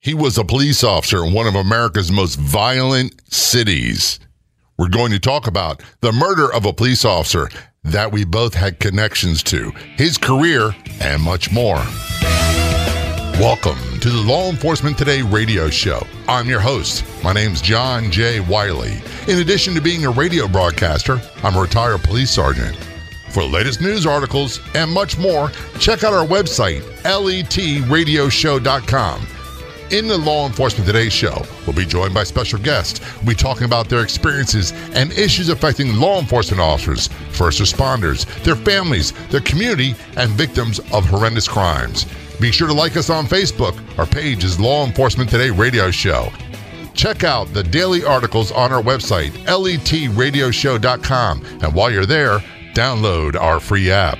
He was a police officer in one of America's most violent cities. We're going to talk about the murder of a police officer that we both had connections to, his career, and much more. Welcome to the Law Enforcement Today radio show. I'm your host. My name's John J. Wiley. In addition to being a radio broadcaster, I'm a retired police sergeant. For the latest news articles and much more, check out our website, letradioshow.com. In the Law Enforcement Today show, we'll be joined by special guests. We'll be talking about their experiences and issues affecting law enforcement officers, first responders, their families, their community, and victims of horrendous crimes. Be sure to like us on Facebook. Our page is Law Enforcement Today Radio Show. Check out the daily articles on our website, letradioshow.com. And while you're there, download our free app.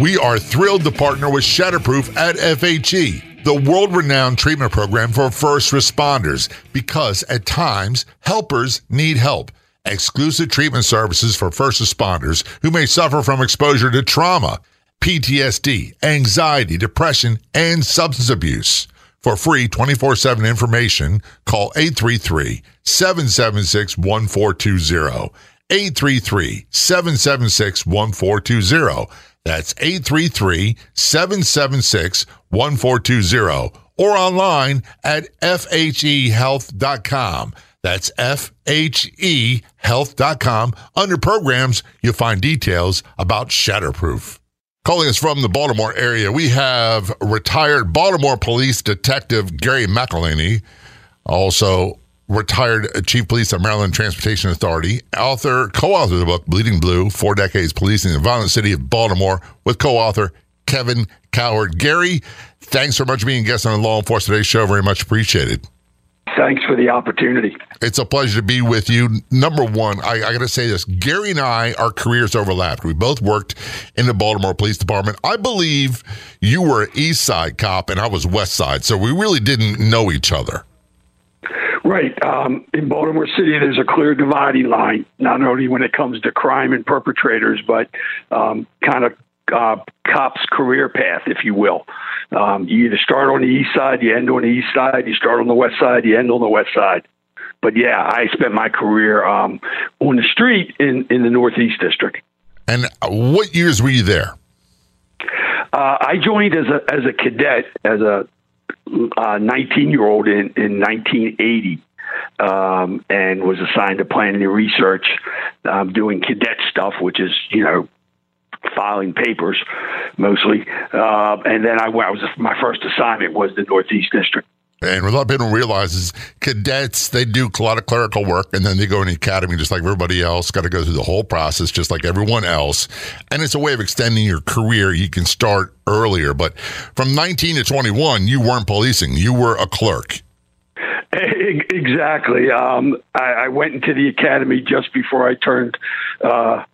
We are thrilled to partner with Shatterproof at FHE the world renowned treatment program for first responders because at times helpers need help. Exclusive treatment services for first responders who may suffer from exposure to trauma, PTSD, anxiety, depression, and substance abuse. For free 24 7 information, call 833 776 1420. 833 776 1420. That's 833 776 1420 or online at FHEhealth.com. That's FHEhealth.com. Under programs, you'll find details about Shatterproof. Calling us from the Baltimore area, we have retired Baltimore Police Detective Gary McLhinney, also retired Chief Police of Maryland Transportation Authority, author, co-author of the book Bleeding Blue: Four Decades Policing the Violent City of Baltimore, with co-author Kevin Cowherd. Gary, thanks so much for being a guest on the Law Enforcement Today show. Very much appreciated. Thanks for the opportunity. It's a pleasure to be with you. Number one, I, I got to say this Gary and I, our careers overlapped. We both worked in the Baltimore Police Department. I believe you were an East Side cop and I was West Side, so we really didn't know each other. Right. Um, in Baltimore City, there's a clear dividing line, not only when it comes to crime and perpetrators, but um, kind of uh, cop's career path, if you will. Um, you either start on the east side, you end on the east side, you start on the west side, you end on the west side. But yeah, I spent my career um, on the street in, in the Northeast District. And what years were you there? Uh, I joined as a as a cadet, as a 19 year old in, in 1980 um, and was assigned to planning and research, um, doing cadet stuff, which is, you know, filing papers mostly. Uh, and then I, I was my first assignment was the Northeast District. And what a lot of people realize is cadets, they do a lot of clerical work and then they go in the academy just like everybody else, got to go through the whole process just like everyone else. And it's a way of extending your career. You can start earlier. But from 19 to 21, you weren't policing, you were a clerk. Exactly. Um, I, I, went into the academy just before I turned uh,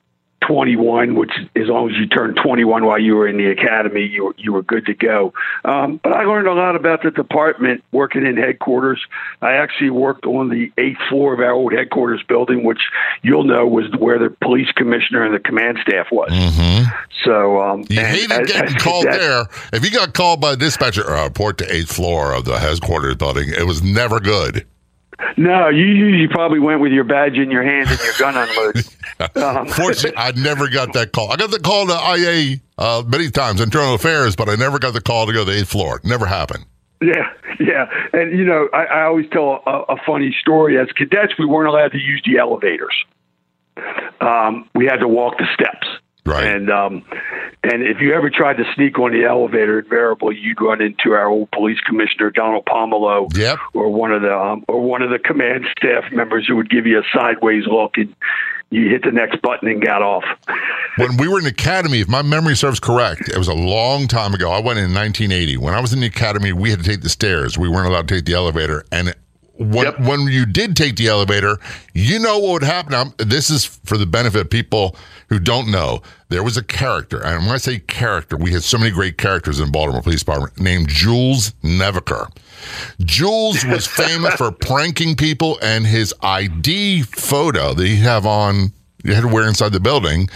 21, which as long as you turned 21 while you were in the academy, you were, you were good to go. Um, but I learned a lot about the department working in headquarters. I actually worked on the eighth floor of our old headquarters building, which you'll know was where the police commissioner and the command staff was. Mm-hmm. So um, you hated as, getting as called there. If you got called by a dispatcher, uh, report to eighth floor of the headquarters building, it was never good. No, you usually probably went with your badge in your hand and your gun unloaded. Um, Fortunately, I never got that call. I got the call to IA uh, many times, internal affairs, but I never got the call to go to the eighth floor. Never happened. Yeah, yeah, and you know, I, I always tell a, a funny story. As cadets, we weren't allowed to use the elevators. Um, we had to walk the steps. Right. And um, and if you ever tried to sneak on the elevator, invariably you'd run into our old police commissioner Donald Pomerleau, yep. or one of the um, or one of the command staff members who would give you a sideways look, and you hit the next button and got off. When we were in the academy, if my memory serves correct, it was a long time ago. I went in 1980. When I was in the academy, we had to take the stairs. We weren't allowed to take the elevator, and when, yep. when you did take the elevator, you know what would happen. Now, this is for the benefit of people who don't know. There was a character, and when I say character, we had so many great characters in Baltimore Police Department named Jules Neviker. Jules was famous for pranking people, and his ID photo that he have on, you had to wear inside the building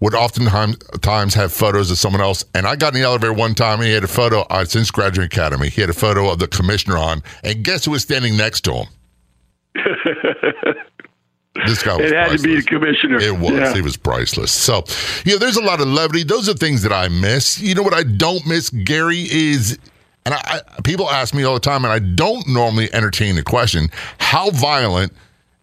would oftentimes times have photos of someone else. And I got in the elevator one time and he had a photo, uh, since graduate academy, he had a photo of the commissioner on. And guess who was standing next to him? This guy it had priceless. to be the commissioner. It was. Yeah. He was priceless. So, you know, there's a lot of levity. Those are things that I miss. You know what I don't miss, Gary, is, and I, I people ask me all the time, and I don't normally entertain the question, how violent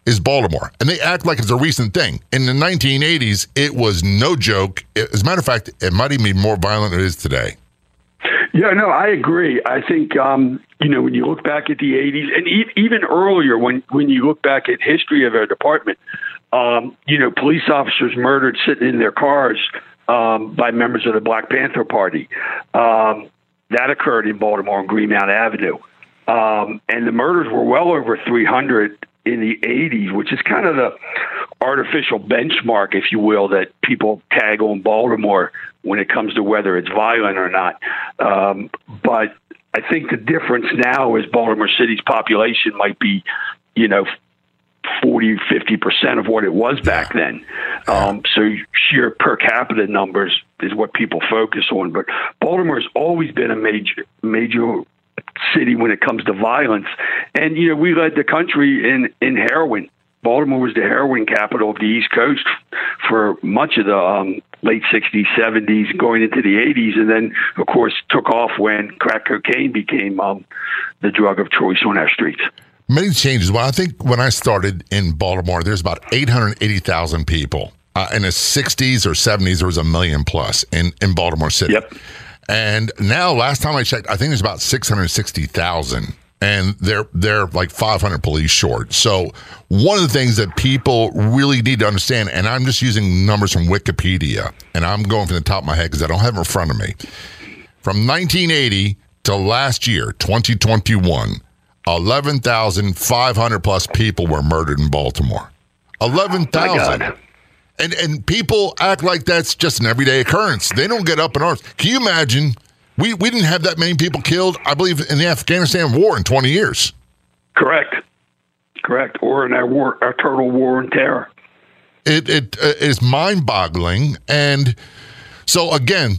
is Baltimore? And they act like it's a recent thing. In the 1980s, it was no joke. As a matter of fact, it might even be more violent than it is today. Yeah, no, I agree. I think um, you know when you look back at the '80s and e- even earlier, when when you look back at history of our department, um, you know, police officers murdered sitting in their cars um, by members of the Black Panther Party. Um, that occurred in Baltimore on Greenmount Avenue, um, and the murders were well over 300 in the 80s, which is kind of the artificial benchmark, if you will, that people tag on Baltimore when it comes to whether it's violent or not. Um, but I think the difference now is Baltimore City's population might be, you know, 40, 50% of what it was back then. Um, so sheer per capita numbers is what people focus on. But Baltimore's always been a major, major city when it comes to violence. And, you know, we led the country in, in heroin. Baltimore was the heroin capital of the East Coast for much of the um, late 60s, 70s, going into the 80s, and then, of course, took off when crack cocaine became um, the drug of choice on our streets. Many changes. Well, I think when I started in Baltimore, there's about 880,000 people. Uh, in the 60s or 70s, there was a million plus in, in Baltimore City. Yep. And now, last time I checked, I think there's about 660,000 and they're they're like 500 police short. So one of the things that people really need to understand, and I'm just using numbers from Wikipedia, and I'm going from the top of my head because I don't have it in front of me. From 1980 to last year, 2021, 11,500 plus people were murdered in Baltimore. 11,000. And and people act like that's just an everyday occurrence. They don't get up in arms. Can you imagine? We we didn't have that many people killed, I believe, in the Afghanistan war in 20 years. Correct. Correct. Or in our war, our total war on terror. It it uh, is mind-boggling. And so again,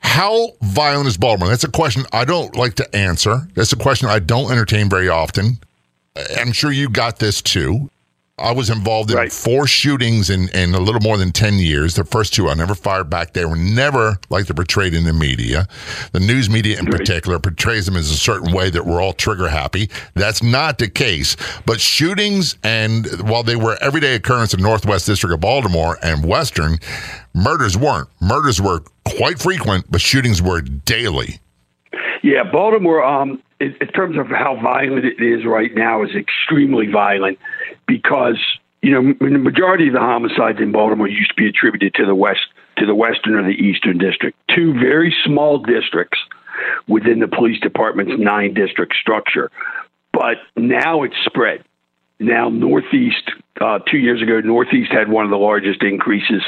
how violent is Baltimore? That's a question I don't like to answer. That's a question I don't entertain very often. I'm sure you got this too. I was involved in Right. four shootings in, in a little more than 10 years. The first two I never fired back. They were never like they're portrayed in the media. The news media in Right. particular portrays them as a certain way that we're all trigger happy. That's not the case. But shootings, and while they were everyday occurrence in Northwest District of Baltimore and Western, murders weren't. Murders were quite frequent, but shootings were daily. Yeah, Baltimore, um, in, in terms of how violent it is right now, is extremely violent because you know the majority of the homicides in Baltimore used to be attributed to the west, to the western or the eastern district, two very small districts within the police department's nine district structure. But now it's spread. Now, Northeast, uh, two years ago, Northeast had one of the largest increases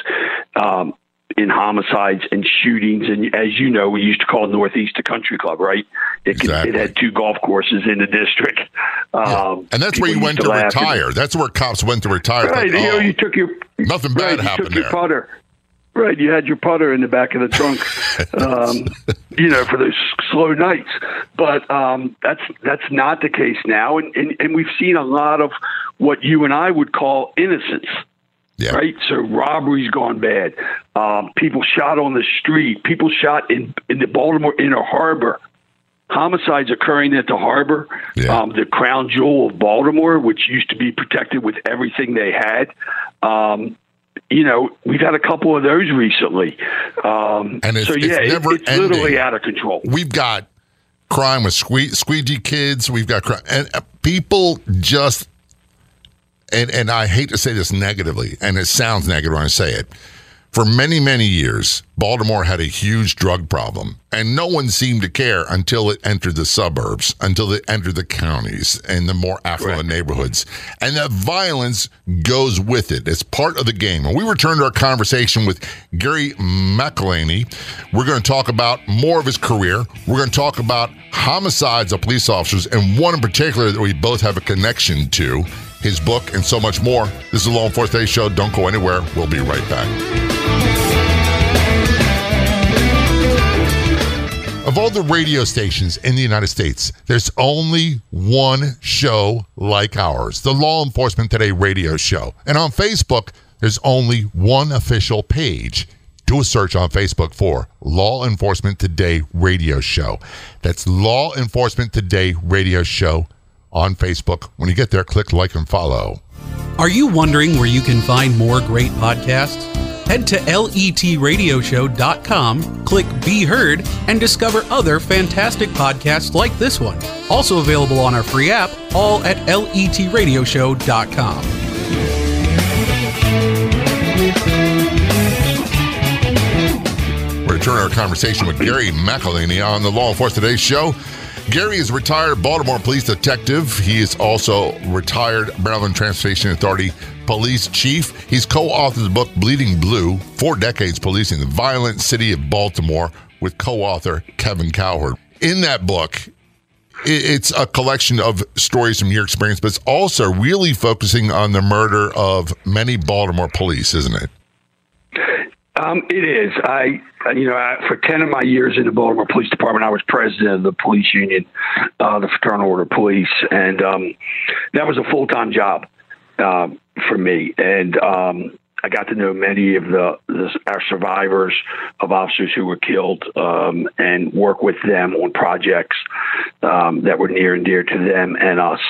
um, in homicides and shootings. And as you know, we used to call Northeast a country club, right? It, could, Exactly. it had two golf courses in the district. Um, And that's where you went used to laugh and- retire. That's where cops went to retire. Right. like, you know, oh, you took your nothing bad right, you happened took your there. putter. Right, you had your putter in the back of the trunk, um, you know, for those slow nights. But um, that's that's not the case now, and, and and we've seen a lot of what you and I would call innocence. Yeah. Right, so robberies gone bad. Um, people shot on the street. People shot in in the Baltimore Inner Harbor. Homicides occurring at the harbor, Yeah. um, the crown jewel of Baltimore, which used to be protected with everything they had. Um, you know, we've had a couple of those recently. Um, And it's- so it's yeah, it- never it's literally out of control. we've got crime with sque- squeegee kids. We've got crime, and uh, people just and and I hate to say this negatively, and it sounds negative when I say it. For many many years, Baltimore had a huge drug problem, and no one seemed to care until it entered the suburbs, until it entered the counties and the more affluent neighborhoods, and that violence goes with it. It's part of the game. And we return to our conversation with Gary McLhinney. We're going to talk about more of his career. We're going to talk about homicides of police officers, and one in particular that we both have a connection to his book, and so much more. This is the Law Enforcement Today Show. Don't go anywhere. We'll be right back. Of all the radio stations in the United States, there's only one show like ours, the Law Enforcement Today radio show. And on Facebook, there's only one official page do a search on Facebook for Law Enforcement Today Radio Show. That's Law Enforcement Today Radio Show on Facebook. When you get there, click like and follow. Are you wondering where you can find more great podcasts? Head to letradioshow.com, click Be Heard, and discover other fantastic podcasts like this one. Also available on our free app, all at letradioshow.com. We're turning our conversation with Gary McLhinney on the Law Enforcement Today show. Gary is a retired Baltimore police detective. He is also retired Maryland Transportation Authority police chief. He's co authored the book Bleeding Blue Four Decades Policing the Violent City of Baltimore with co author Kevin Cowherd. In that book, it's a collection of stories from your experience, but it's also really focusing on the murder of many Baltimore police, isn't it? Um, it is. I, you know, I, for ten of my years in the Baltimore Police Department, I was president of the police union, uh, the Fraternal Order of Police, and um, that was a full time job uh, for me. And um, I got to know many of the, the, our survivors of officers who were killed um, and work with them on projects um, that were near and dear to them and us.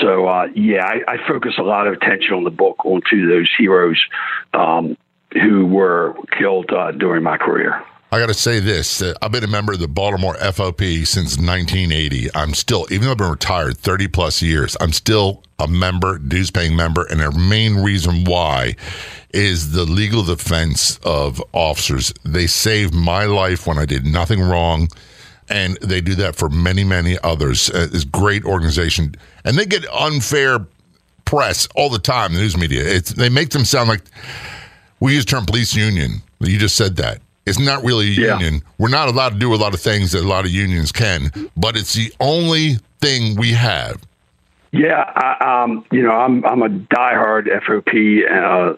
So uh, yeah, I, I, focus a lot of attention on the book onto those heroes um, who were killed uh, during my career. I got to say this. Uh, I've been a member of the Baltimore FOP since 1980. I'm still, even though I've been retired 30 plus years, I'm still a member, dues paying member. And the main reason why is the legal defense of officers. They saved my life when I did nothing wrong. And they do that for many, many others. Uh, it's great organization. And they get unfair press all the time, the news media. It's, they make them sound like we use the term police union. You just said that it's not really a yeah. union. We're not allowed to do a lot of things that a lot of unions can, but it's the only thing we have. Yeah, I, um, you know, I'm I'm a diehard FOP uh,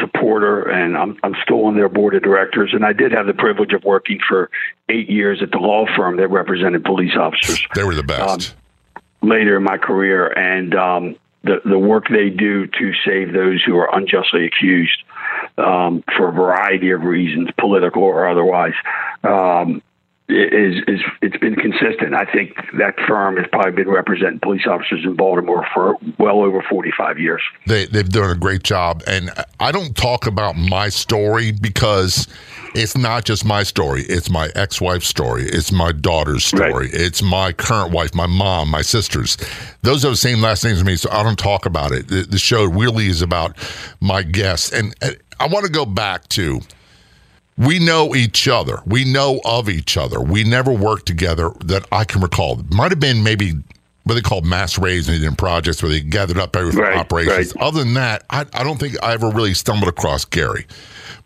supporter, and I'm I'm still on their board of directors. And I did have the privilege of working for eight years at the law firm that represented police officers. They were the best. Um, later in my career, and um, the the work they do to save those who are unjustly accused um, for a variety of reasons, political or otherwise. Um, is is it's been consistent. I think that firm has probably been representing police officers in Baltimore for well over 45 years. They they've done a great job and I don't talk about my story because it's not just my story. It's my ex-wife's story. It's my daughter's story. Right. It's my current wife, my mom, my sisters. Those are the same last names as me, so I don't talk about it. The, the show really is about my guests and I want to go back to we know each other. We know of each other. We never worked together that I can recall. Might have been maybe what they called mass raising in projects where they gathered up everything right, operations. Right. Other than that, I, I don't think I ever really stumbled across Gary.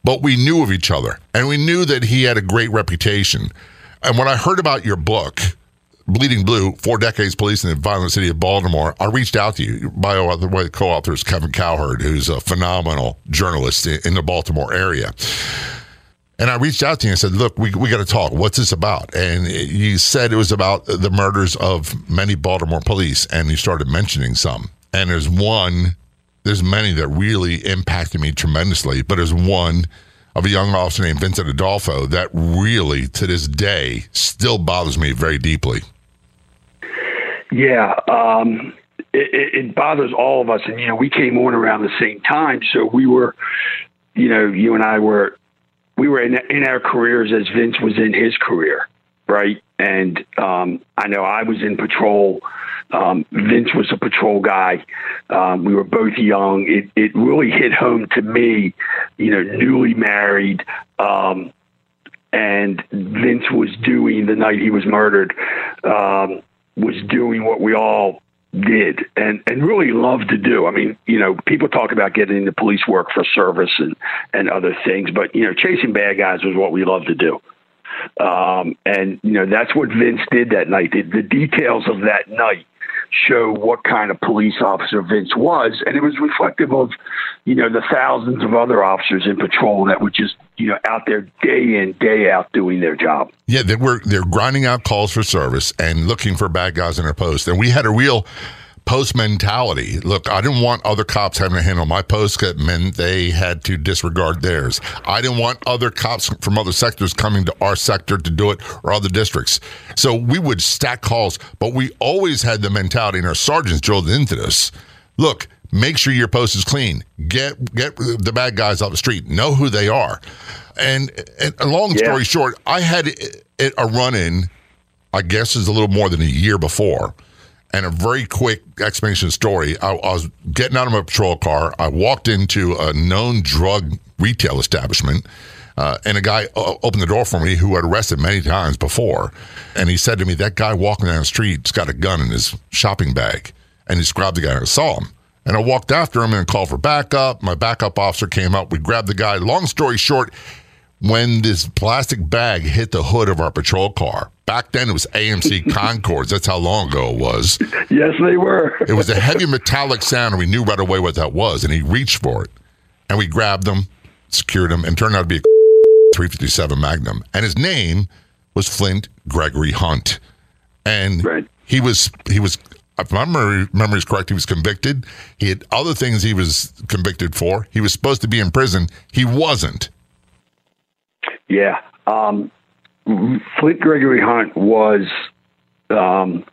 But we knew of each other and we knew that he had a great reputation. And when I heard about your book, Bleeding Blue, Four Decades Policing in the Violent City of Baltimore, I reached out to you. My other way co-author is Kevin Cowherd, who's a phenomenal journalist in the Baltimore area. And I reached out to you and said, look, we, we got to talk. What's this about? And you said it was about the murders of many Baltimore police. And you started mentioning some. And there's one, there's many that really impacted me tremendously. But there's one of a young officer named Vincent Adolfo that really, to this day, still bothers me very deeply. Yeah. Um, it, it bothers all of us. And, you know, we came on around the same time. So we were, you know, you and I were we were in, in our careers as Vince was in his career, right? And um, I know I was in patrol. Um, Vince was a patrol guy. Um, we were both young. It, it really hit home to me, you know, newly married. Um, and Vince was doing the night he was murdered, um, was doing what we all did and and really loved to do. I mean, you know, people talk about getting into police work for service and and other things, but you know, chasing bad guys was what we loved to do. Um, and you know, that's what Vince did that night. The, the details of that night show what kind of police officer Vince was, and it was reflective of, you know, the thousands of other officers in patrol that were just, you know, out there day in day out doing their job. Yeah, they were they're grinding out calls for service and looking for bad guys in their post, and we had a real post mentality. Look, I didn't want other cops having to handle my post that meant they had to disregard theirs. I didn't want other cops from other sectors coming to our sector to do it or other districts. So we would stack calls, but we always had the mentality, and our sergeants drilled into this. Look, make sure your post is clean. Get get the bad guys off the street. Know who they are. And, and a long story short, I had a run in. I guess is a little more than a year before and a very quick explanation story. I, I, was getting out of my patrol car. I walked into a known drug retail establishment, uh, and a guy uh, opened the door for me who had arrested many times before. And he said to me, That guy walking down the street's got a gun in his shopping bag. And he described the guy, and I saw him. And I walked after him and called for backup. My backup officer came up. We grabbed the guy. Long story short, when this plastic bag hit the hood of our patrol car. Back then, it was AMC Concords. That's how long ago it was. Yes, they were. it was a heavy metallic sound, and we knew right away what that was. And he reached for it, and we grabbed him, secured him, and turned out to be a 357 Magnum. And his name was Flint Gregory Hunt. And right. he was he was if my memory, memory is correct, he was convicted. He had other things he was convicted for. He was supposed to be in prison. He wasn't. Yeah. Um, Flint Gregory Hunt was, um,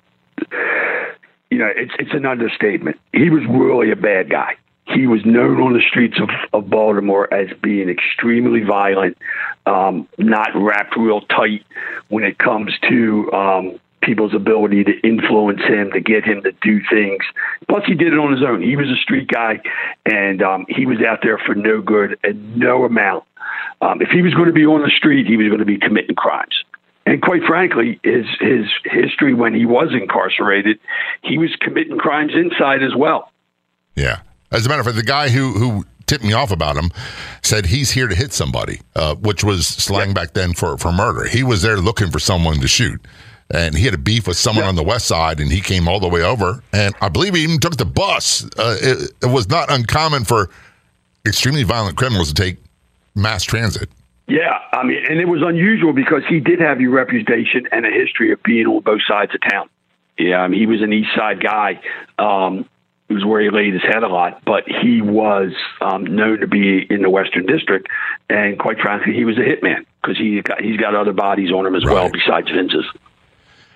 you know, it's it's an understatement. He was really a bad guy. He was known on the streets of, of Baltimore as being extremely violent, um, not wrapped real tight when it comes to um, people's ability to influence him, to get him to do things. Plus, he did it on his own. He was a street guy, and um, he was out there for no good and no amount um, if he was going to be on the street, he was going to be committing crimes. And quite frankly, his his history when he was incarcerated, he was committing crimes inside as well. Yeah. As a matter of fact, the guy who who tipped me off about him said he's here to hit somebody, uh, which was slang yeah. back then for for murder. He was there looking for someone to shoot. And he had a beef with someone yeah. on the west side, and he came all the way over. And I believe he even took the bus. Uh, it, it was not uncommon for extremely violent criminals to take mass transit. Yeah, I mean, and it was unusual because he did have a reputation and a history of being on both sides of town. Yeah, I mean, he was an East Side guy. Um, it was where he laid his head a lot, but he was um, known to be in the Western District, and quite frankly, he was a hitman because he got, he's got other bodies on him as right. well besides Vince's.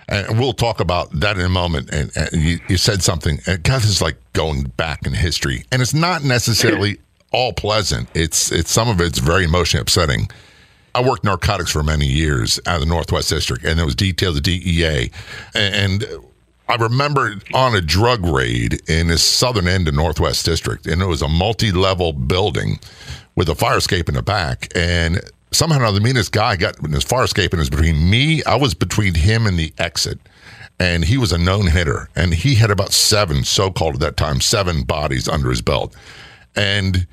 And we'll talk about that in a moment. And, and you, you, said something, and God is like going back in history, and it's not necessarily all pleasant. It's it's some of it's very emotionally upsetting. I worked narcotics for many years out of the Northwest District, and it was detailed to DEA. And I remember on a drug raid in the southern end of Northwest District, and it was a multi-level building with a fire escape in the back. And somehow another, me and guy got in this fire escape, and it was between me. I was between him and the exit and he was a known hitter and he had about seven so-called at that time seven bodies under his belt and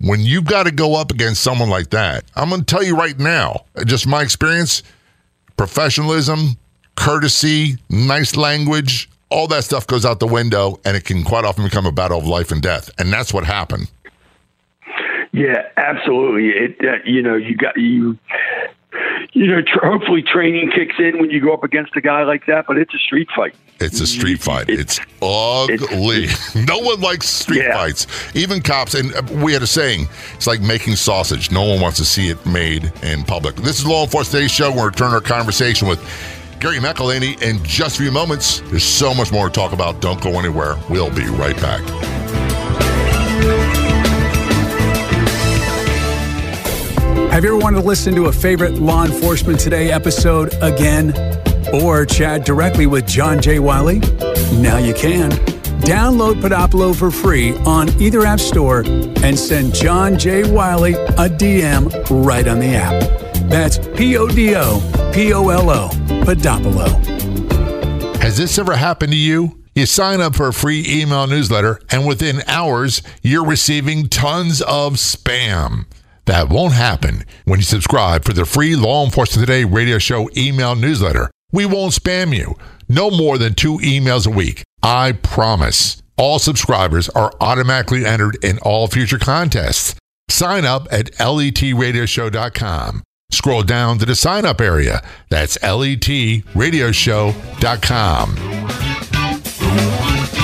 when you've got to go up against someone like that, I'm going to tell you right now, just my experience, professionalism, courtesy, nice language, all that stuff goes out the window, and it can quite often become a battle of life and death. And that's what happened. Yeah, absolutely. It uh, you know you got you you know, tr- hopefully training kicks in when you go up against a guy like that, but it's a street fight. It's a street fight. It's, ugly. No one likes street yeah. fights, even cops. And we had a saying it's like making sausage. No one wants to see it made in public. This is Law Enforcement Today's show. We're going to turn our conversation with Gary McLhinney in just a few moments. There's so much more to talk about. Don't go anywhere. We'll be right back. Have you ever wanted to listen to a favorite Law Enforcement Today episode again? Or chat directly with John J. Wiley? Now you can. Download Podopolo for free on either app store and send John J. Wiley a DM right on the app. That's P O D O P O L O, Podopolo. Has this ever happened to you? You sign up for a free email newsletter, and within hours, you're receiving tons of spam. That won't happen when you subscribe for the free Law Enforcement Today radio show email newsletter. We won't spam you. No more than two emails a week. I promise all subscribers are automatically entered in all future contests. Sign up at letradioshow.com. Scroll down to the sign up area. That's letradioshow.com.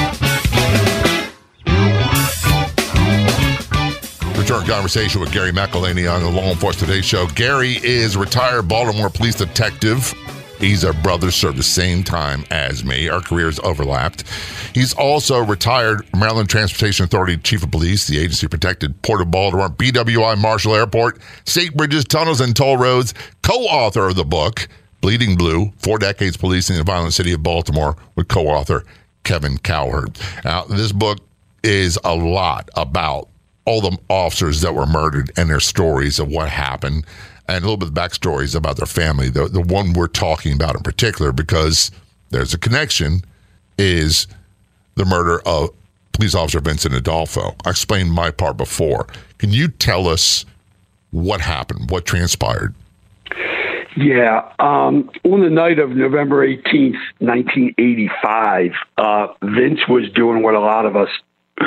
Return conversation with Gary McLhinney on the Law Enforcement Today show. Gary is a retired Baltimore police detective. He's a brother, served the same time as me. Our careers overlapped. He's also retired Maryland Transportation Authority Chief of Police, the agency protected Port of Baltimore, BWI Marshall Airport, State Bridges, Tunnels, and Toll Roads, co author of the book, Bleeding Blue Four Decades Policing the Violent City of Baltimore, with co author Kevin Cowherd. Now, this book is a lot about all the officers that were murdered and their stories of what happened and a little bit of backstories about their family. The, the one we're talking about in particular, because there's a connection, is the murder of police officer Vincent Adolfo. I explained my part before. Can you tell us what happened, what transpired? Yeah. Um, on the night of November 18th, 1985, uh, Vince was doing what a lot of us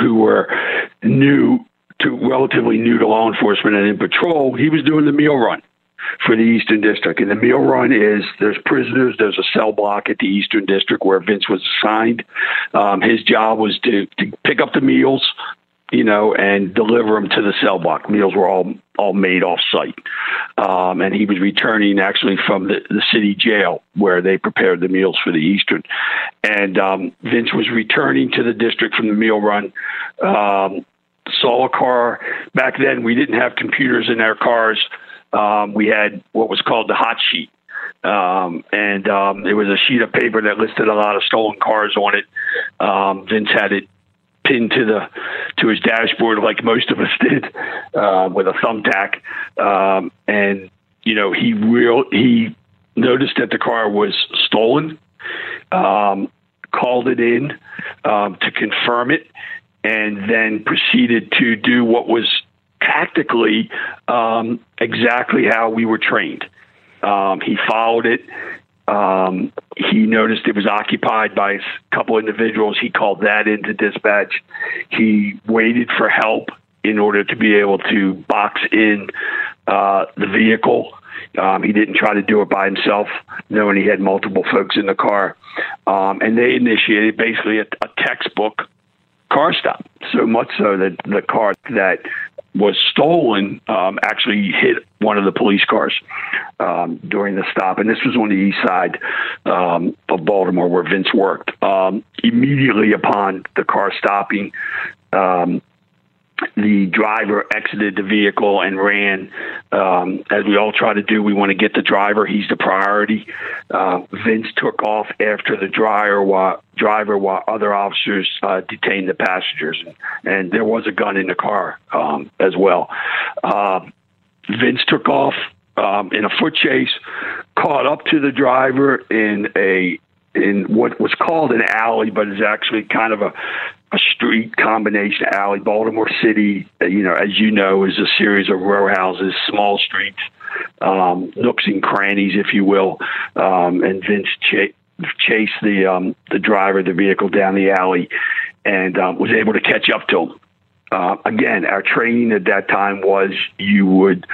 who were new to relatively new to law enforcement and in patrol, he was doing the meal run for the Eastern District. And the meal run is there's prisoners, there's a cell block at the Eastern District where Vince was assigned. Um, his job was to, to pick up the meals, you know, and deliver them to the cell block. Meals were all all made off site, um, and he was returning actually from the, the city jail where they prepared the meals for the Eastern. And um, Vince was returning to the district from the meal run. Um, saw a car. Back then, we didn't have computers in our cars. Um, we had what was called the hot sheet. Um, and um, it was a sheet of paper that listed a lot of stolen cars on it. Um, Vince had it pinned to the to his dashboard, like most of us did, uh, with a thumbtack. Um, and you know, he real he noticed that the car was stolen. Um, called it in um, to confirm it, and then proceeded to do what was tactically um, exactly how we were trained. Um, he followed it. Um, he noticed it was occupied by a couple individuals. He called that into dispatch. He waited for help in order to be able to box in uh, the vehicle. Um, he didn't try to do it by himself, knowing he had multiple folks in the car. Um, and they initiated basically a, a textbook car stop. So much so that the car that was stolen um, actually hit one of the police cars um, during the stop. And this was on the east side um, of Baltimore where Vince worked. Um, immediately upon the car stopping, um, the driver exited the vehicle and ran. Um, as we all try to do, we want to get the driver. He's the priority. Uh, Vince took off after the driver while, driver while other officers uh, detained the passengers. And there was a gun in the car um, as well. Uh, Vince took off um, in a foot chase, caught up to the driver in a in what was called an alley, but is actually kind of a a street combination alley. Baltimore City, uh, you know, as you know, is a series of row houses, small streets, um, nooks and crannies, if you will. Um, and Vince ch- chased the um, the driver of the vehicle down the alley and um, was able to catch up to him. Uh, again, our training at that time was you would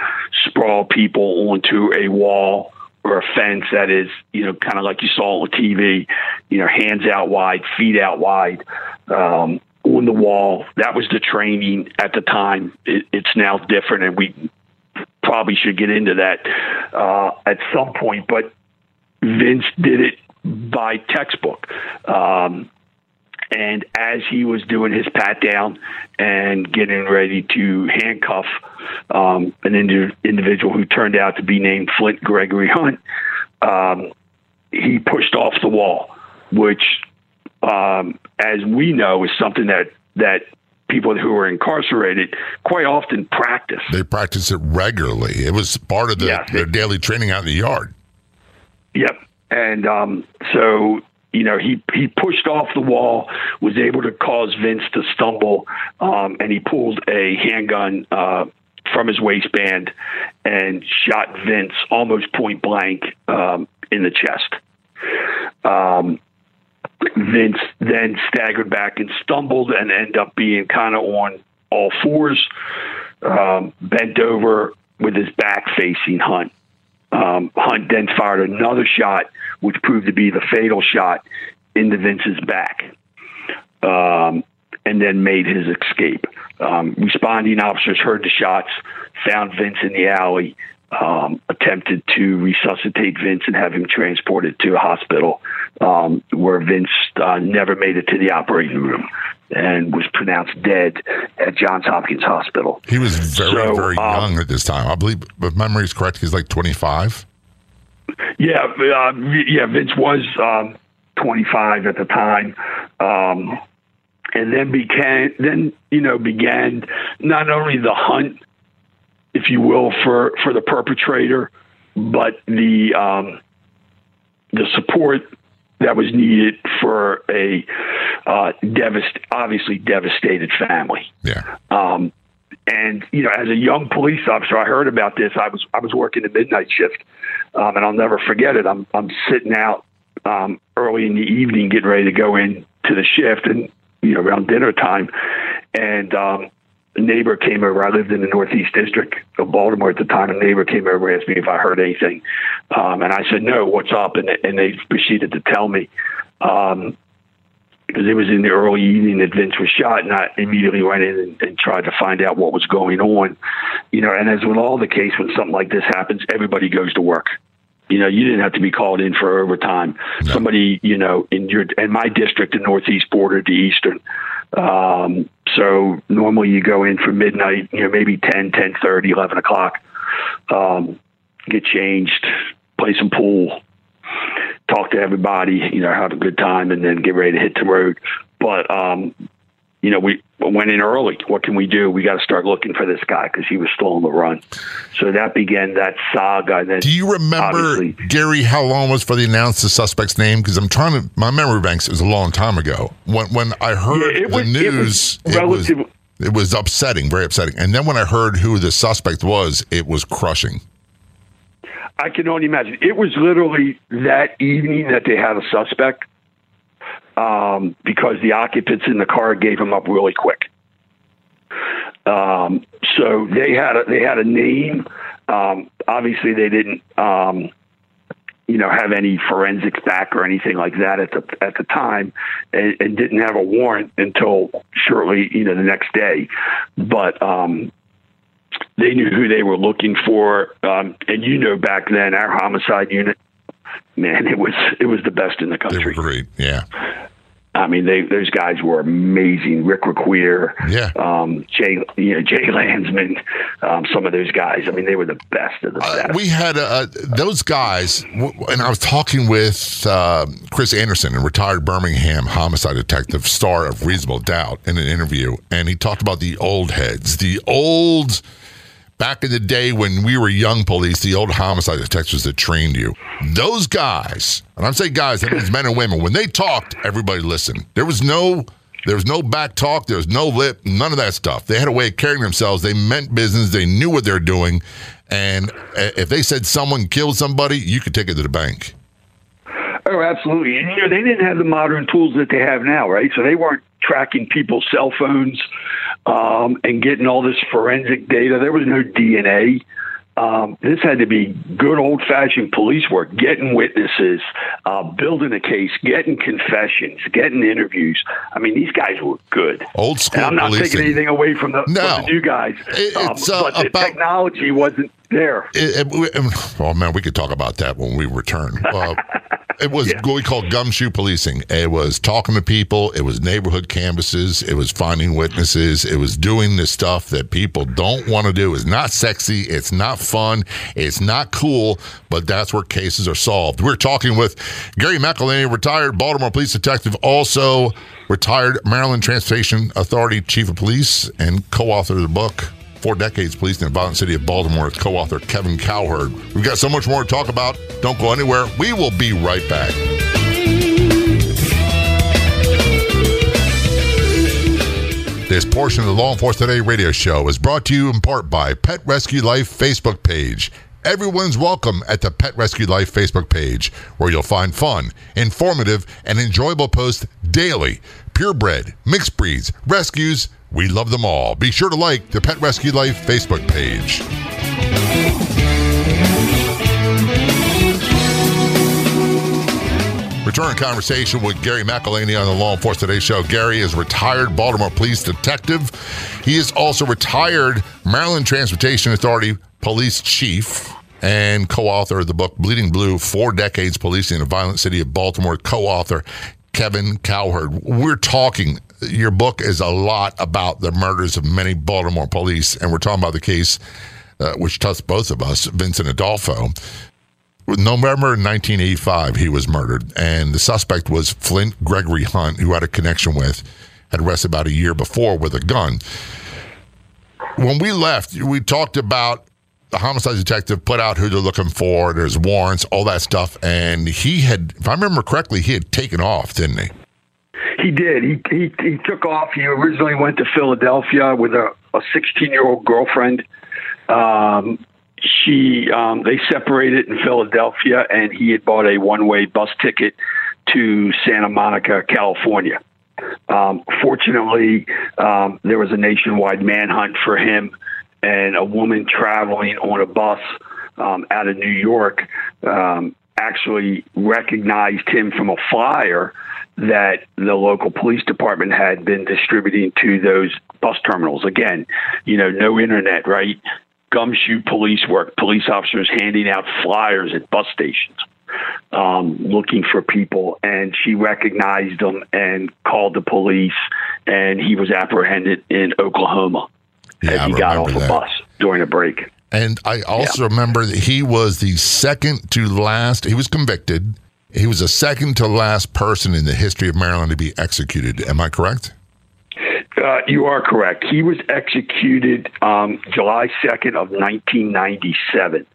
sprawl people onto a wall or a fence that is, you know, kind of like you saw on the TV, you know, hands out wide, feet out wide, um, on the wall. That was the training at the time. It, it's now different, and we probably should get into that uh, at some point. But Vince did it by textbook. Um, and as he was doing his pat down and getting ready to handcuff um, an indi- individual who turned out to be named Flint Gregory Hunt, um, he pushed off the wall, which, um, as we know, is something that that people who are incarcerated quite often practice. They practice it regularly. It was part of the, Yeah. their daily training out in the yard. Yep. And um, so you know he he pushed off the wall, was able to cause Vince to stumble, um, and he pulled a handgun uh, from his waistband and shot Vince almost point blank um, in the chest. Um, Vince then staggered back and stumbled and ended up being kind of on all fours, um, bent over with his back facing Hunt. Um, Hunt then fired another shot, which proved to be the fatal shot into Vince's back, um, and then made his escape. Um, responding officers heard the shots, found Vince in the alley, um, attempted to resuscitate Vince and have him transported to a hospital um, where Vince uh, never made it to the operating room and was pronounced dead at Johns Hopkins Hospital. He was very, so, very um, young at this time. I believe, if memory is correct, he's like 25. Yeah, uh, yeah. Vince was um, 25 at the time. Um, and then began, then you know, began not only the hunt if you will, for, for the perpetrator, but the um, the support that was needed for a uh, devast- obviously devastated family. Yeah. Um, and you know, as a young police officer, I heard about this. I was I was working the midnight shift, um, and I'll never forget it. I'm I'm sitting out um, early in the evening, getting ready to go in to the shift, and you know, around dinner time, and um, a neighbor came over. I lived in the Northeast District of Baltimore at the time. A neighbor came over and asked me if I heard anything, um, and I said no. What's up? And, and they proceeded to tell me. Um, because it was in the early evening that Vince was shot, and I immediately went in and, and, tried to find out what was going on. You know, and as with all the case, when something like this happens, everybody goes to work. You know, you didn't have to be called in for overtime. No. Somebody, you know, in your in my district, the northeast border to eastern, um, so normally you go in for midnight, you know, maybe 10, 10 30, 11 o'clock, um, get changed, play some pool, talk to everybody, you know, have a good time, and then get ready to hit the road. But um, you know, we went in early. What can we do? We got to start looking for this guy because he was still on the run. So that began that saga. And then do you remember, Gary, how long was for the announce the suspect's name? Because I'm trying to, my memory banks, it was a long time ago. When when I heard yeah, was, the news, it was, it was, it was upsetting, very upsetting. And then when I heard who the suspect was, it was crushing. I can only imagine. It was literally that evening that they had a suspect um, because the occupants in the car gave him up really quick. Um, so they had a, they had a name. Um, obviously, they didn't, um, you know, have any forensics back or anything like that at the at the time, and, and didn't have a warrant until shortly, you know, the next day. But um, they knew who they were looking for, um, and you know, back then our homicide unit, man, it was it was the best in the country. They were great, yeah. I mean, they, those guys were amazing. Rick Requer, yeah, um, Jay, you know, Jay Landsman, um, some of those guys. I mean, they were the best of the uh, best. Uh, we had uh, those guys, and I was talking with uh, Chris Anderson, a retired Birmingham homicide detective, star of Reasonable Doubt, in an interview, and he talked about the old heads, the old back in the day when we were young police, the old homicide detectives that trained you, those guys, and I'm saying guys, that means men and women, when they talked, everybody listened. There was no there was no back talk, there was no lip, none of that stuff. They had a way of carrying themselves. They meant business, they knew what they're doing. And eh, if they said someone killed somebody, you could take it to the bank. Oh, absolutely. And you know, they didn't have the modern tools that they have now, right? So they weren't tracking people's cell phones um, and getting all this forensic data. There was no DNA. Um, this had to be good old fashioned police work, getting witnesses, uh, building a case, getting confessions, getting interviews. I mean, these guys were good. Old school. And I'm not policing. taking anything away from the, no. from the new guys, it, um, uh, but the about, technology wasn't there. It, it, oh man, we could talk about that when we return. Uh, it was yeah. what we call gumshoe policing. It was talking to people. It was neighborhood canvases. It was finding witnesses. It was doing the stuff that people don't want to do. It's not sexy. It's not fun. It's not cool. But that's where cases are solved. We're talking with Gary McLhinney, retired Baltimore police detective, also retired Maryland Transportation Authority chief of police, and co-author of the book Four Decades Police in the Violent City of Baltimore, with co author Kevin Cowherd. We've got so much more to talk about. Don't go anywhere. We will be right back. This portion of the Law Enforcement Today radio show is brought to you in part by Pet Rescue Life Facebook page Everyone's welcome at the Pet Rescue Life Facebook page, where you'll find fun, informative, and enjoyable posts daily. Purebred, mixed breeds, rescues, we love them all. Be sure to like the Pet Rescue Life Facebook page. Return conversation with Gary McLhinney on the Law Enforcement Today show. Gary is retired Baltimore police detective. He is also retired Maryland Transportation Authority police chief and co-author of the book Bleeding Blue: Four Decades Policing a Violent City of Baltimore. Co-author Kevin Cowherd. We're talking. Your book is a lot about the murders of many Baltimore police, and we're talking about the case uh, which touched both of us, Vincent Adolfo. November 1985, he was murdered, and the suspect was Flint Gregory Hunt, who had a connection with, had arrested about a year before with a gun. When we left, we talked about the homicide detective put out who they're looking for. There's warrants, all that stuff, and he had, if I remember correctly, he had taken off, didn't he? He did. He he, he took off. He originally went to Philadelphia with a 16 year old girlfriend. Um, she um, they separated in Philadelphia, and he had bought a one way bus ticket to Santa Monica, California. Um, fortunately, um, there was a nationwide manhunt for him, and a woman traveling on a bus um, out of New York um, actually recognized him from a flyer that the local police department had been distributing to those bus terminals. Again, you know, no internet, right? Gumshoe police work, police officers handing out flyers at bus stations um, looking for people. And she recognized him and called the police, and he was apprehended in Oklahoma Yeah, as he got off remember a bus during a break. And I also remember that he was the second to last, he was convicted. He was the second to last person in the history of Maryland to be executed. Am I correct? Uh, you are correct. He was executed um, July 2nd of 1997.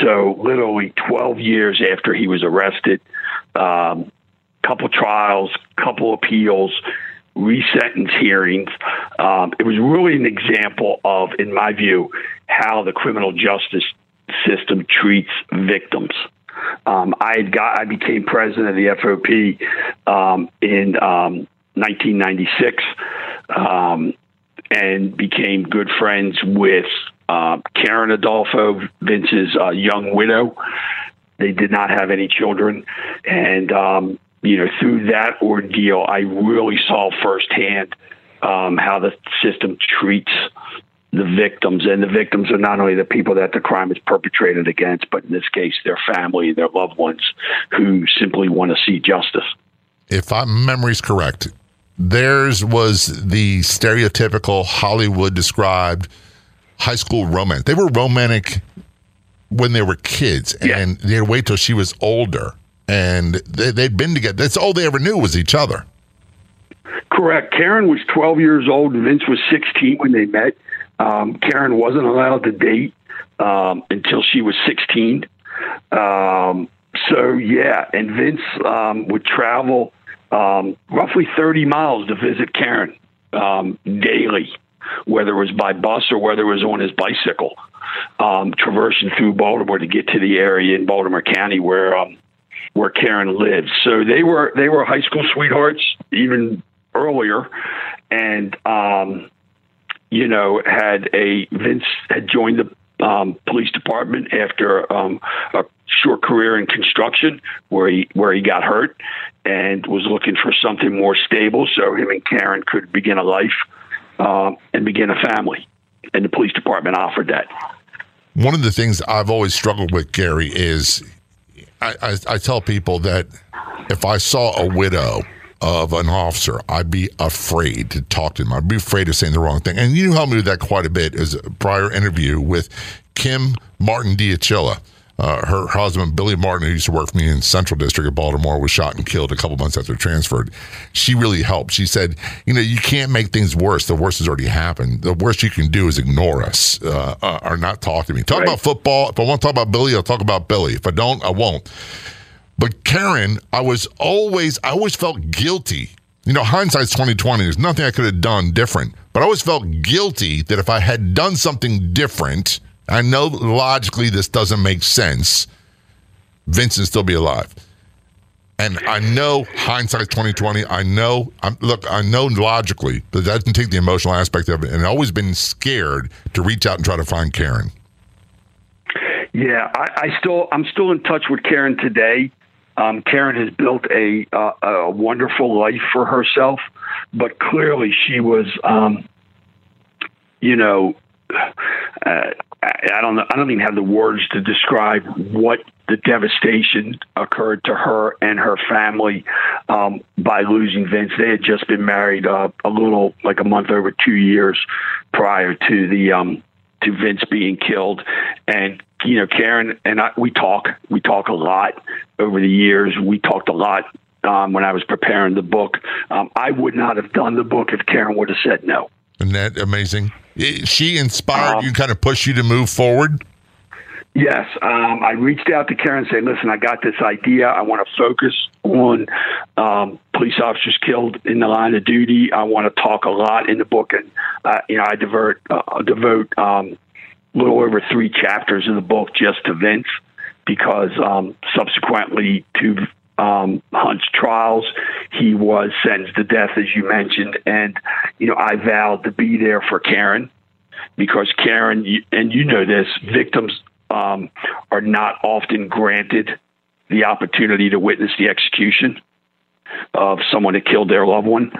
So literally 12 years after he was arrested. Um, couple trials, couple appeals, resentence hearings. Um, it was really an example of, in my view, how the criminal justice system treats victims. Um, I got, I became president of the FOP um, in um, 1996 um, and became good friends with uh, Karen Adolfo, Vince's uh, young widow. They did not have any children, and um, you know through that ordeal, I really saw firsthand um, how the system treats the victims, and the victims are not only the people that the crime is perpetrated against, but in this case, their family, their loved ones, who simply want to see justice. If my memory's correct, theirs was the stereotypical Hollywood described high school romance. They were romantic when they were kids, and they'd wait till she was older, and they, they'd been together. That's all they ever knew was each other. Correct. Karen was 12 years old, and Vince was 16 when they met. Um, Karen wasn't allowed to date um, until she was 16. Um, so, yeah, and Vince um, would travel um, roughly 30 miles to visit Karen um, daily, whether it was by bus or whether it was on his bicycle, um, traversing through Baltimore to get to the area in Baltimore County where um, where Karen lived. So they were they were high school sweethearts even earlier, and um, you know had a Vince had joined the um, police department after um, a short career in construction where he where he got hurt and was looking for something more stable. So him and Karen could begin a life um, and begin a family. And the police department offered that. One of the things I've always struggled with, Gary, is I, I, I tell people that if I saw a widow of an officer, I'd be afraid to talk to them. I'd be afraid of saying the wrong thing. And you helped me with that quite a bit as a prior interview with Kim Martin Diachilla. Uh, her husband, Billy Martin, who used to work for me in Central District of Baltimore, was shot and killed a couple months after transferred. She really helped. She said, "You know, you can't make things worse. The worst has already happened. The worst you can do is ignore us uh, uh, or not talk to me. Talk Right. about football. If I want to talk about Billy, I'll talk about Billy. If I don't, I won't." But Karen, I was always, I always felt guilty. You know, hindsight's twenty twenty. There's nothing I could have done different, but I always felt guilty that if I had done something different, I know logically this doesn't make sense. Vincent still be alive. And I know hindsight twenty twenty. I know. I'm, look, I know logically, but that doesn't take the emotional aspect of it. And I've always been scared to reach out and try to find Karen. Yeah, I, I still I'm still in touch with Karen today. Um, Karen has built a uh, a wonderful life for herself, but clearly she was, um, you know, uh, I don't know. I don't even have the words to describe what the devastation occurred to her and her family um, by losing Vince. They had just been married uh, a little, like a month over two years prior to the um, to Vince being killed, and you know, Karen and I, we talk. We talk a lot over the years. We talked a lot um, when I was preparing the book. Um, I would not have done the book if Karen would have said no. Isn't that amazing? She inspired um, you, kind of push you to move forward. Yes, um, I reached out to Karen and said, "Listen, I got this idea. I want to focus on um, police officers killed in the line of duty. I want to talk a lot in the book, and uh, you know, I divert uh, devote um, little over three chapters of the book just to Vince because um, subsequently to um, Hunt's trials. He was sentenced to death, as you mentioned, and you know I vowed to be there for Karen because Karen, and you know this, victims um, are not often granted the opportunity to witness the execution of someone that killed their loved one.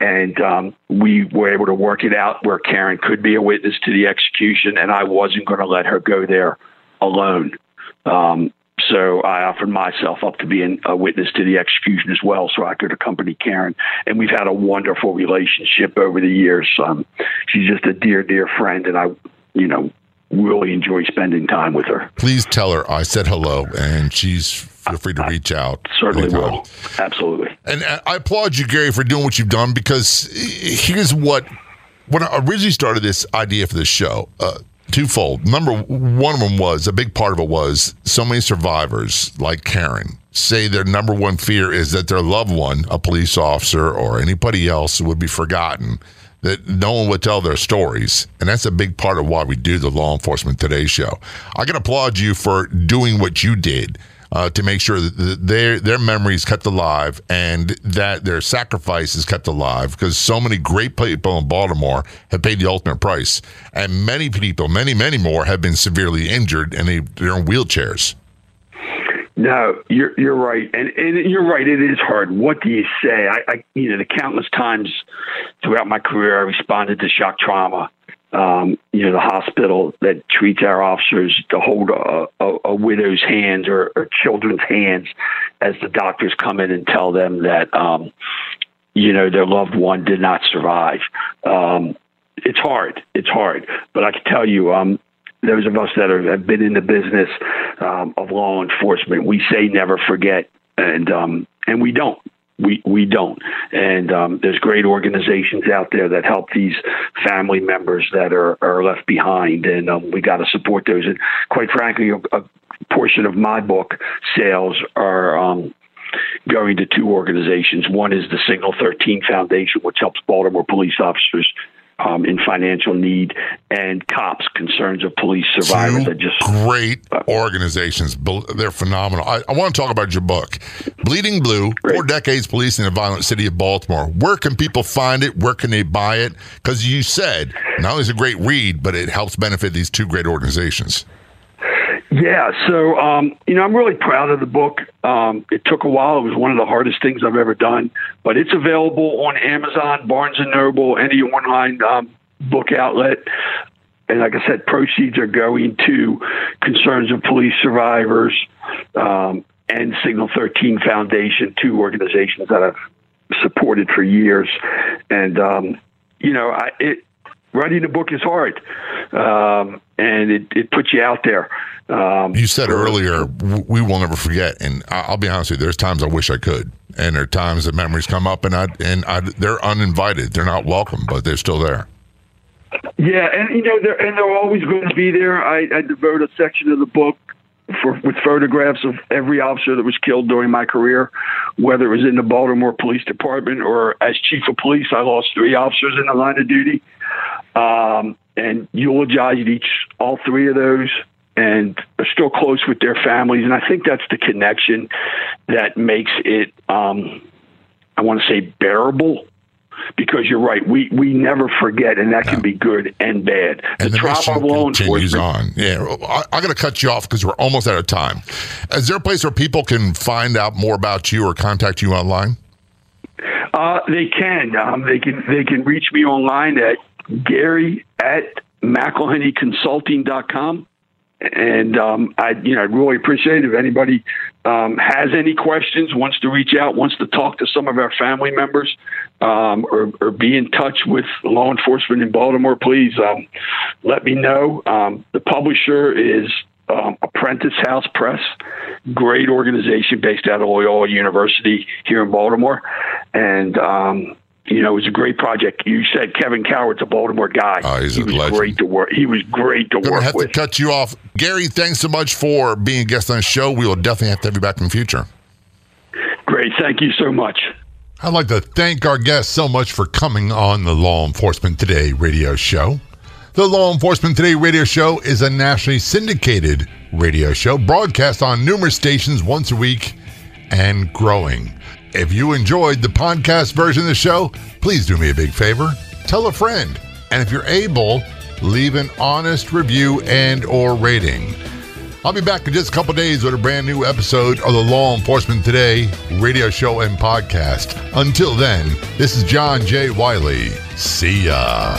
And um, we were able to work it out where Karen could be a witness to the execution, and I wasn't going to let her go there alone. Um, so I offered myself up to be a witness to the execution as well, so I could accompany Karen. And we've had a wonderful relationship over the years. Um, she's just a dear, dear friend, and I, you know, really enjoy spending time with her. Please tell her I said hello, and she's feel free to reach out. I certainly anytime. will. Absolutely. And I applaud you, Gary, for doing what you've done because here's what when I originally started this idea for this show. Uh, twofold. Number one of them was a big part of it was so many survivors like Karen say their number one fear is that their loved one, a police officer or anybody else, would be forgotten. That no one would tell their stories, and that's a big part of why we do the Law Enforcement Today show. I can applaud you for doing what you did uh, to make sure that their their memory is kept alive and that their sacrifice is kept alive because so many great people in Baltimore have paid the ultimate price, and many people, many many more, have been severely injured and they, they're in wheelchairs. No, you're you're right, and, and you're right. It is hard. What do you say? I, I, you know, the countless times throughout my career, I responded to shock trauma, um, you know, the hospital that treats our officers to hold a, a, a widow's hands or, or, children's hands as the doctors come in and tell them that, um, you know, their loved one did not survive. Um, it's hard. It's hard. But I can tell you, um, those of us that are, have been in the business um, of law enforcement, we say never forget, and um, and we don't we we don't. And um, there's great organizations out there that help these family members that are are left behind, and um, we got to support those. And quite frankly, a, a, portion of my book sales are. Um, going to two organizations. One is the Signal 13 Foundation, which helps Baltimore police officers um, in financial need, and COPS, Concerns of Police Survivors. Two just great uh, organizations. They're phenomenal. I, I, want to talk about your book, Bleeding Blue: great. Four Decades Policing the Violent City of Baltimore. Where can people find it? Where can they buy it? Because you said not only is it a great read, but it helps benefit these two great organizations. Yeah, so um, you know, I'm really proud of the book. Um, it took a while; it was one of the hardest things I've ever done, but it's available on Amazon, Barnes and Noble, any online um, book outlet. And like I said, proceeds are going to Concerns of Police Survivors um, and Signal 13 Foundation, two organizations that I've supported for years. And um, you know, I, it, writing a book is hard, um, and it, it puts you out there. Um, you said earlier, we will never forget, and I'll be honest with you. There's times I wish I could, and there are times that memories come up, and I and I, they're uninvited. They're not welcome, but they're still there. Yeah, and you know, they're and they're always going to be there. I, I devote a section of the book for, with photographs of every officer that was killed during my career, whether it was in the Baltimore Police Department or as chief of police. I lost three officers in the line of duty. Um, and eulogized each all three of those and are still close with their families. And I think that's the connection that makes it, um, I want to say, bearable. Because you're right, we, we never forget, and that can be good and bad. And the, the mission of law continues on. Yeah, I, I got to cut you off because we're almost out of time. Is there a place where people can find out more about you or contact you online? Uh, they can. Um, they can. They can reach me online at Gary at McLhinneyConsulting.com. And um, I, you know, I'd really appreciate it if anybody um, has any questions, wants to reach out, wants to talk to some of our family members, um, or, or, be in touch with law enforcement in Baltimore. Please um, let me know. Um, the publisher is um, Apprentice House Press, great organization based out of Loyola University here in Baltimore, and um, you know, it was a great project. You said Kevin Cowherd's a Baltimore guy. Oh, he's he a was legend. great to work. He was great to Gonna work have with. to cut you off, Gary. Thanks so much for being a guest on the show. We will definitely have to have you back in the future. Great, thank you so much. I'd like to thank our guests so much for coming on the Law Enforcement Today radio show. The Law Enforcement Today radio show is a nationally syndicated radio show broadcast on numerous stations once a week and growing. If you enjoyed the podcast version of the show, please do me a big favor. Tell a friend. And if you're able, leave an honest review and or rating. I'll be back in just a couple days with a brand new episode of the Law Enforcement Today radio show and podcast. Until then, this is John J. Wiley. See ya.